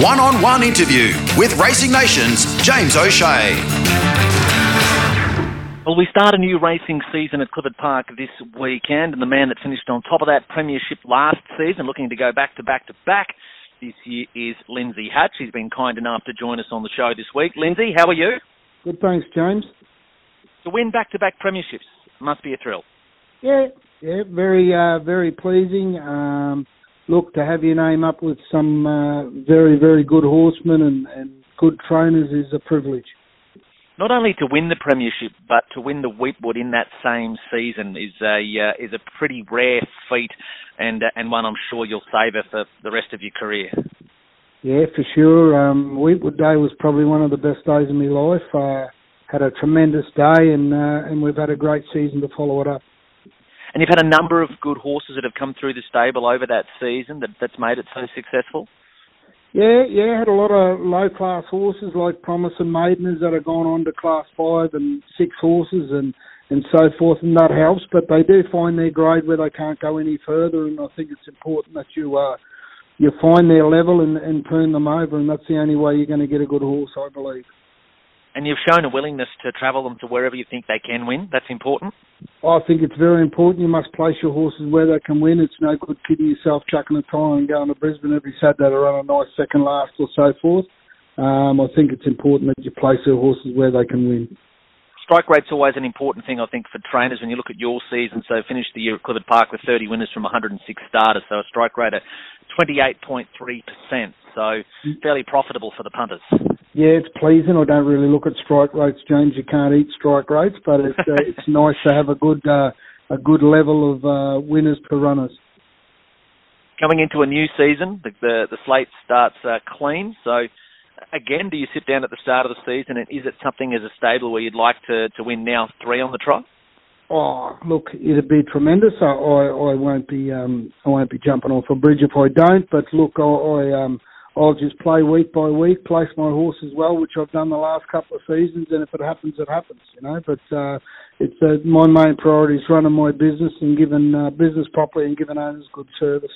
One on one interview with Racing Nation's James O'Shea. Well, we start a new racing season at Clifford Park this weekend, and the man that finished on top of that premiership last season, looking to go back to back to back this year, is Lindsay Hatch. He's been kind enough to join us on the show this week. Lindsay, how are you? Good, thanks, James. To win back to back premierships must be a thrill. Yeah, yeah, very, uh, very pleasing. Um, look, to have your name up with some uh, very, very good horsemen and, and good trainers is a privilege not only to win the premiership, but to win the Weetwood in that same season is a uh, is a pretty rare feat, and uh, and one I'm sure you'll savour for the rest of your career. Yeah, for sure. Um, Weetwood Day was probably one of the best days of my life. Uh, had a tremendous day, and uh, and we've had a great season to follow it up. And you've had a number of good horses that have come through the stable over that season that that's made it so successful. Yeah, yeah, had a lot of low class horses like Promise and Maideners that have gone on to class five and six horses and and so forth, and that helps. But they do find their grade where they can't go any further, and I think it's important that you uh you find their level and, and turn them over, and that's the only way you're going to get a good horse, I believe and you've shown a willingness to travel them to wherever you think they can win. That's important. I think it's very important. You must place your horses where they can win. It's no good kidding yourself, chucking a tie and going to Brisbane every Saturday to run a nice second last or so forth. Um, I think it's important that you place your horses where they can win. Strike rate's always an important thing, I think, for trainers when you look at your season. So finished the year at Clifford Park with 30 winners from 106 starters, so a strike rate of 28.3%. So fairly profitable for the punters. Yeah, it's pleasing. I don't really look at strike rates, James. You can't eat strike rates, but it's uh, it's nice to have a good uh, a good level of uh, winners per runners. Coming into a new season, the the, the slate starts uh, clean. So, again, do you sit down at the start of the season, and is it something as a stable where you'd like to to win now three on the trot? Oh, look, it'd be tremendous. I I, I won't be um I won't be jumping off a bridge if I don't. But look, I, I um I'll just play week by week, place my horses well, which I've done the last couple of seasons, and if it happens, it happens, you know. But uh, it's uh, my main priority is running my business and giving uh, business properly and giving owners good service.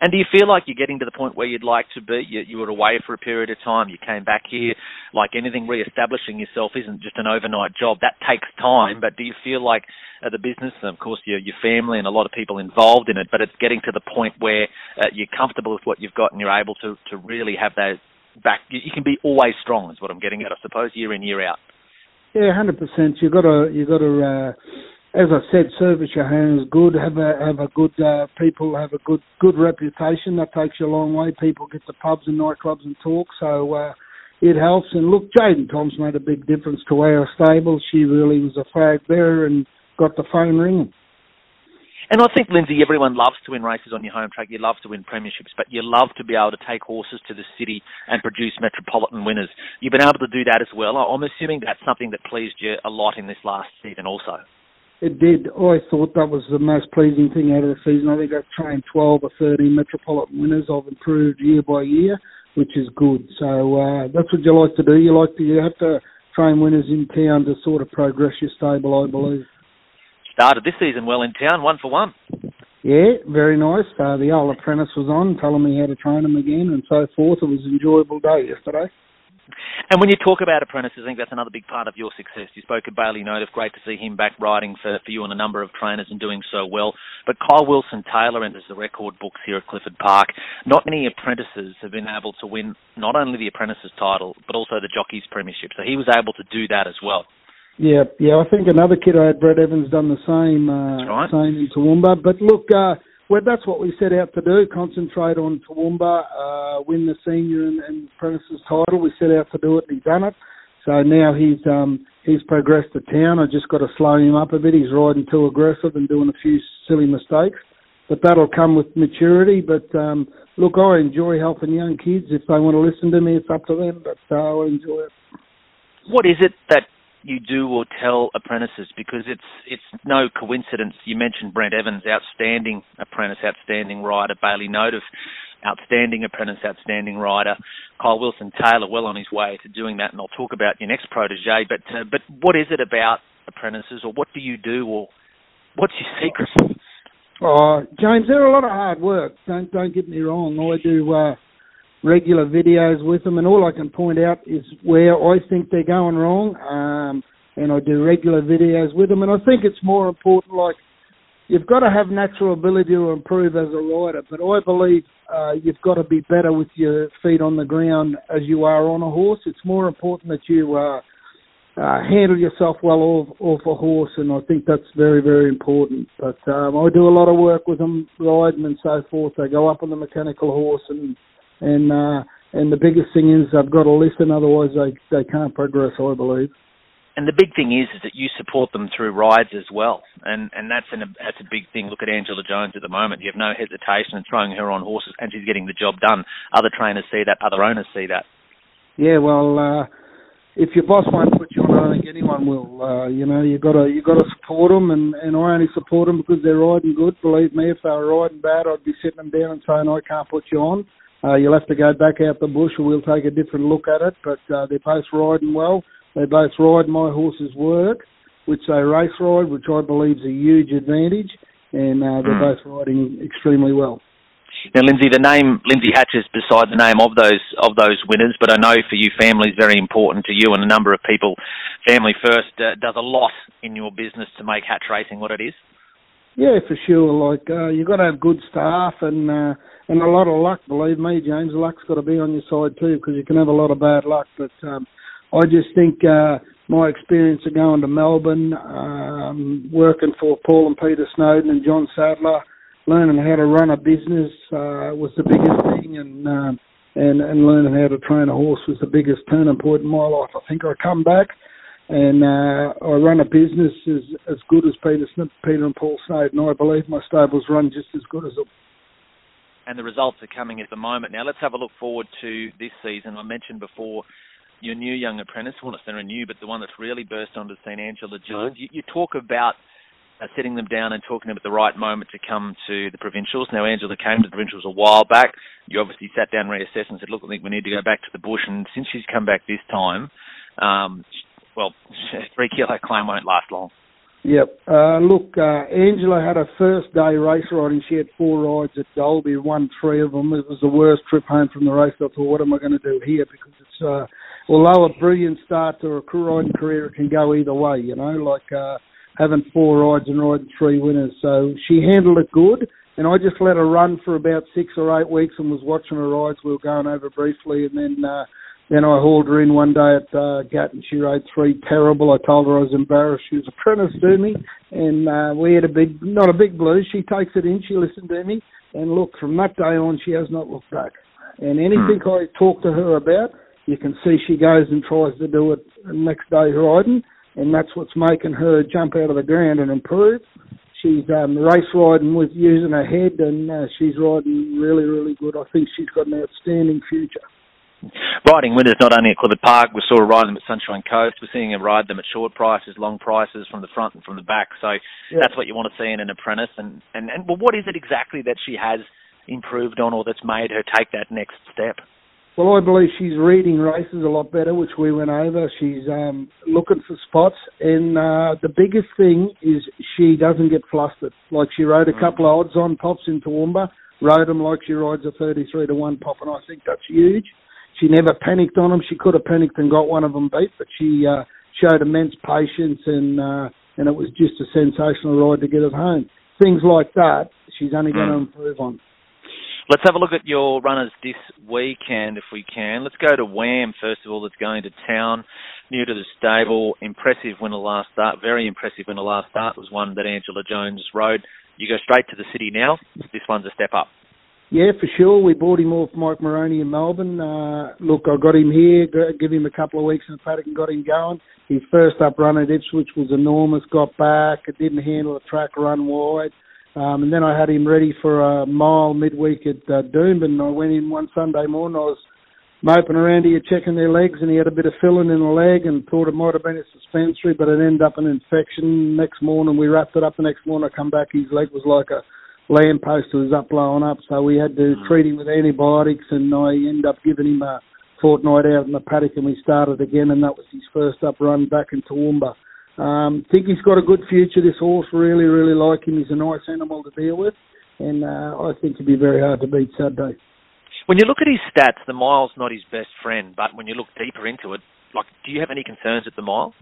And do you feel like you're getting to the point where you'd like to be? You, you were away for a period of time. You came back here. Like anything, re-establishing yourself isn't just an overnight job. That takes time. But do you feel like uh, the business, and of course your your family and a lot of people involved in it, but it's getting to the point where uh, you're comfortable with what you've got and you're able to to really have that back. You, you can be always strong, is what I'm getting at. I suppose year in year out. Yeah, hundred percent. You got to you got to. Uh as I said, service your hands good. Have a have a good uh, people have a good good reputation. That takes you a long way. People get to pubs and nightclubs and talk, so uh, it helps. And look, Jaden Tom's made a big difference to our stable. She really was a flag bearer and got the phone ringing. And I think, Lindsay, everyone loves to win races on your home track. You love to win premierships, but you love to be able to take horses to the city and produce metropolitan winners. You've been able to do that as well. I'm assuming that's something that pleased you a lot in this last season also. It did. I thought that was the most pleasing thing out of the season. I think I've trained 12 or 13 Metropolitan winners. I've improved year by year, which is good. So uh, that's what you like to do. You like to you have to train winners in town to sort of progress your stable, I believe. Started this season well in town, one for one. Yeah, very nice. Uh, the old apprentice was on, telling me how to train them again and so forth. It was an enjoyable day yesterday. And when you talk about apprentices, I think that's another big part of your success. You spoke of Bailey Notiff. Great to see him back riding for, for you and a number of trainers and doing so well. But Kyle Wilson Taylor enters the record books here at Clifford Park. Not many apprentices have been able to win not only the apprentices title, but also the jockeys premiership. So he was able to do that as well. Yeah, yeah. I think another kid I had, Brett Evans, done the same. Uh, right. Same in Toowoomba. But look, uh, well, that's what we set out to do. Concentrate on Toowoomba, uh, win the senior and, and apprentices title. We set out to do it, and he's done it. So now he's um, he's progressed to town. I just got to slow him up a bit. He's riding too aggressive and doing a few silly mistakes, but that'll come with maturity. But um, look, I enjoy helping young kids. If they want to listen to me, it's up to them. But uh, I enjoy it. What is it that you do or tell apprentices because it's it's no coincidence. You mentioned Brent Evans, outstanding apprentice, outstanding rider. Bailey Notiff, outstanding apprentice, outstanding rider. Kyle Wilson Taylor, well on his way to doing that, and I'll talk about your next protege. But uh, but what is it about apprentices, or what do you do, or what's your secret? Oh, James, they're a lot of hard work. Don't don't get me wrong. I do. Uh, regular videos with them, and all I can point out is where I think they're going wrong. Um, and I do regular videos with them, and I think it's more important. Like you've got to have natural ability to improve as a rider, but I believe uh, you've got to be better with your feet on the ground as you are on a horse. It's more important that you uh, uh, handle yourself well off, off a horse, and I think that's very, very important. But um, I do a lot of work with them riding and so forth. They go up on the mechanical horse, and and uh, and the biggest thing is they've got to listen, otherwise they they can't progress. I believe and the big thing is, is that you support them through rides as well, and and that's an, that's a big thing. Look at Angela Jones at the moment; you have no hesitation in throwing her on horses, and she's getting the job done. Other trainers see that, other owners see that. Yeah, well, uh, if your boss won't put you on, I don't think anyone will. Uh, you know, you got to you got to support them, and and I only support them because they're riding good. Believe me, if they were riding bad, I'd be sitting them down and saying I can't put you on. Uh, you'll have to go back out the bush, and we'll take a different look at it. But uh, they're both riding well they both ride my horse's work, which they race ride, which I believe is a huge advantage, and uh, they're mm. both riding extremely well. Now, Lindsay, the name Lindsay Hatch is beside the name of those of those winners, but I know for you, family is very important to you, and a number of people, Family First uh, does a lot in your business to make hatch racing what it is. Yeah, for sure. Like uh, you've got to have good staff and uh, and a lot of luck. Believe me, James, luck's got to be on your side too, because you can have a lot of bad luck. But um, I just think uh, my experience of going to Melbourne, um, working for Paul and Peter Snowden and John Sadler, learning how to run a business uh, was the biggest thing, and uh, and and learning how to train a horse was the biggest turning point in my life. I think I come back and uh, I run a business as as good as Peter Smith, Peter and Paul Snowden. I believe my stables run just as good as them. And the results are coming at the moment. Now let's have a look forward to this season. I mentioned before your new young apprentice, well, not necessarily new, but the one that's really burst onto the scene, Angela Jones. You, you talk about uh, setting them down and talking about the right moment to come to the provincials. Now, Angela came to the provincials a while back. You obviously sat down, reassessed, and said, "Look, I think we need to go back to the bush." And since she's come back this time, um, well, three kilo claim won't last long. Yep. Uh, look, uh, Angela had her first day race riding. She had four rides at Dalby, won three of them. It was the worst trip home from the race. I thought, what am I going to do here? Because it's uh, although a brilliant start to a riding career, it can go either way, you know, like uh, having four rides and riding three winners. So she handled it good, and I just let her run for about six or eight weeks and was watching her rides. We were going over briefly, and then uh, then I hauled her in one day at uh, Gatton. She rode three terrible. I told her I was embarrassed. She was apprentice to me, and uh, we had a big, not a big blues. She takes it in. She listened to me, and look, from that day on, she has not looked back. And anything hmm. I talk to her about, you can see she goes and tries to do it the next day riding, and that's what's making her jump out of the ground and improve. She's um, race riding with using her head, and uh, she's riding really, really good. I think she's got an outstanding future. Riding winners not only at Clifford Park, we saw her ride them at Sunshine Coast. We're seeing her ride them at short prices, long prices, from the front and from the back. So yeah. that's what you want to see in an apprentice. And, and, and well, what is it exactly that she has improved on or that's made her take that next step? Well, I believe she's reading races a lot better, which we went over. She's um, looking for spots, and uh, the biggest thing is she doesn't get flustered. Like she rode a mm. couple of odds-on pops in Toowoomba, rode them like she rides a 33 to one pop, and I think that's huge. She never panicked on them. She could have panicked and got one of them beat, but she uh, showed immense patience, and uh, and it was just a sensational ride to get it home. Things like that, she's only mm. going to improve on. Let's have a look at your runners this weekend, if we can. Let's go to Wham first of all. That's going to town, new to the stable. Impressive winner last start. Very impressive winner last start. Was one that Angela Jones rode. You go straight to the city now. This one's a step up. Yeah, for sure. We bought him off Mike Moroney in Melbourne. Uh, look, I got him here, give him a couple of weeks in the paddock and got him going. His first up run at Ipswich was enormous, got back, it didn't handle the track, run wide. Um, and then I had him ready for a mile midweek at uh, Doomben. I went in one Sunday morning. I was moping around here checking their legs, and he had a bit of filling in the leg, and thought it might have been a suspensory, but it ended up an infection. Next morning, we wrapped it up. The next morning, I come back, his leg was like a lamppost. Was up, blowing up. So we had to mm. treat him with antibiotics, and I ended up giving him a fortnight out in the paddock, and we started again, and that was his first up run back in Toowoomba. Um, think he's got a good future. This horse really, really like him. He's a nice animal to deal with, and uh, I think he'd be very hard to beat Saturday. When you look at his stats, the mile's not his best friend, but when you look deeper into it, like, do you have any concerns at the mile?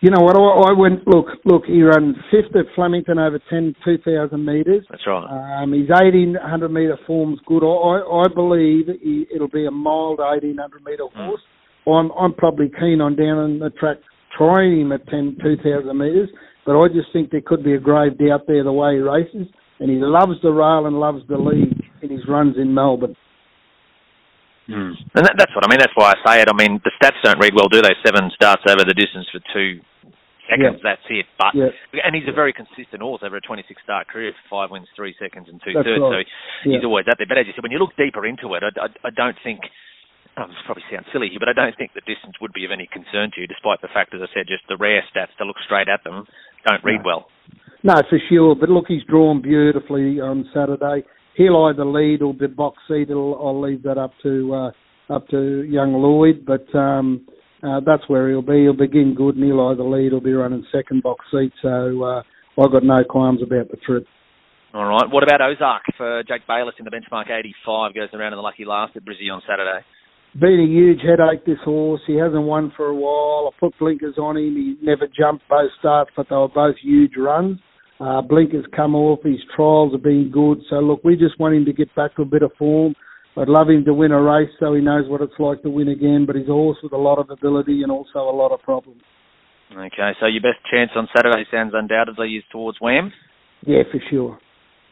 You know what? I, I went look. Look, he ran fifth at Flemington over 10, 2,000 metres. That's right. Um, his eighteen hundred metre form's good. I, I believe he, it'll be a mild eighteen hundred metre Mm. horse. I'm I'm probably keen on down on the track trying him at 10, 2,000 metres, but I just think there could be a grave doubt there the way he races, and he loves the rail and loves the lead in his runs in Melbourne. Mm. And that, that's what I mean. That's why I say it. I mean, the stats don't read well, do they? Seven starts over the distance for two seconds. Yeah. That's it. But Yeah. and he's a very consistent horse over a 26 start career. Five wins, three seconds, and two That's thirds. right. So he's Yeah. always out there. But as you said, when you look deeper into it, I, I, I don't think. Oh, this probably sounds silly here, but I don't think the distance would be of any concern to you, despite the fact, as I said, just the rare stats to look straight at them don't read No. well. No, for sure. But look, he's drawn beautifully on Saturday. He'll either lead or be box seat. It'll, I'll leave that up to uh, up to young Lloyd. But um, uh, that's where he'll be. He'll begin good, and he'll either lead or be running second box seat. So uh, I've got no qualms about the trip. All right. What about Ozark for Jake Bayless in the benchmark 85? Goes around in the lucky last at Brizzy on Saturday. Been a huge headache this horse. He hasn't won for a while. I put blinkers on him. He never jumped both starts, but they were both huge runs. Uh, blinkers come off. His trials have been good. So look, we just want him to get back to a bit of form. I'd love him to win a race so he knows what it's like to win again. But he's a horse with a lot of ability and also a lot of problems. Okay, so your best chance on Saturday sounds undoubtedly is towards Wham. Yeah, for sure.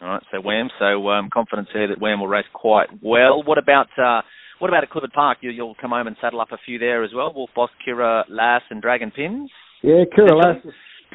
All right, so Wham. So um, confidence here that Wham will race quite well. What about uh, what about at Clifford Park? You, you'll come home and saddle up a few there as well. Wolf Boss, Kira Lass, and Dragon Pins. Yeah, Kira Lass,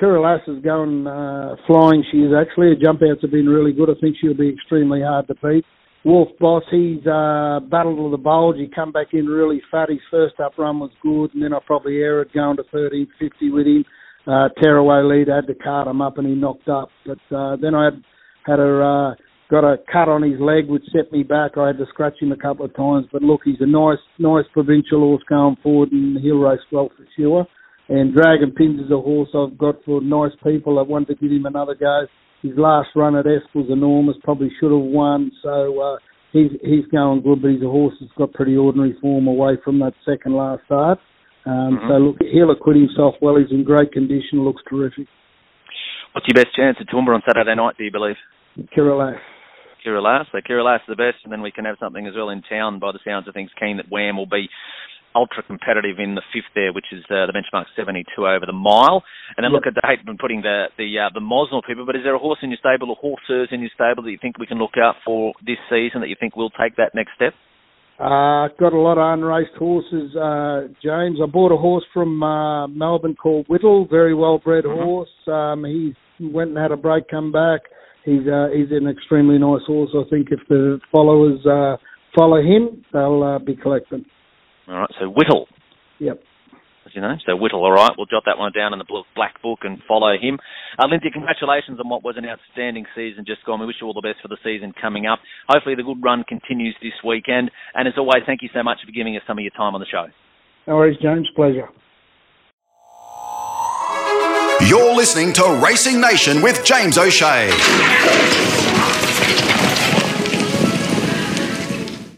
Kira is going uh, flying. She is actually. Her jump outs have been really good. I think she'll be extremely hard to beat. Wolf Boss, he's uh, battled with the bulge. He come back in really fat. His first up run was good, and then I probably erred going to 1350 with him. Uh, tearaway lead, had to cart him up, and he knocked up. But uh, then I had had a uh, got a cut on his leg, which set me back. I had to scratch him a couple of times. But look, he's a nice, nice provincial horse going forward, and he'll race well for sure. And Dragon Pins is a horse I've got for nice people I want to give him another go. His last run at S was enormous. Probably should have won. So uh, he's he's going good, but he's a horse that's got pretty ordinary form away from that second last start. Um, Mhm. So look, he'll acquit himself well. He's in great condition. Looks terrific. What's your best chance at Toowoomba on Saturday night? Do you believe? Kira Lass. Kira Lass. So is the best, and then we can have something as well in town. By the sounds of things, keen that Wham will be ultra competitive in the fifth there, which is uh, the benchmark 72 over the mile. And then Yep. look at the hate been putting the the uh, the Mosnell people. But is there a horse in your stable or horses in your stable that you think we can look out for this season that you think will take that next step? Uh, got a lot of unraced horses, uh, James. I bought a horse from uh, Melbourne called Whittle, very well bred Mhm. horse. Um, he went and had a break, come back. He's uh, he's an extremely nice horse. I think if the followers uh, follow him, they'll uh, be collecting. All right. So Whittle. Yep. as you know. So Whittle, all right. We'll jot that one down in the black book and follow him. Uh, Lindsay, congratulations on what was an outstanding season just gone. We wish you all the best for the season coming up. Hopefully the good run continues this weekend. And as always, thank you so much for giving us some of your time on the show. No worries, James. Pleasure. You're listening to Racing Nation with James O'Shea.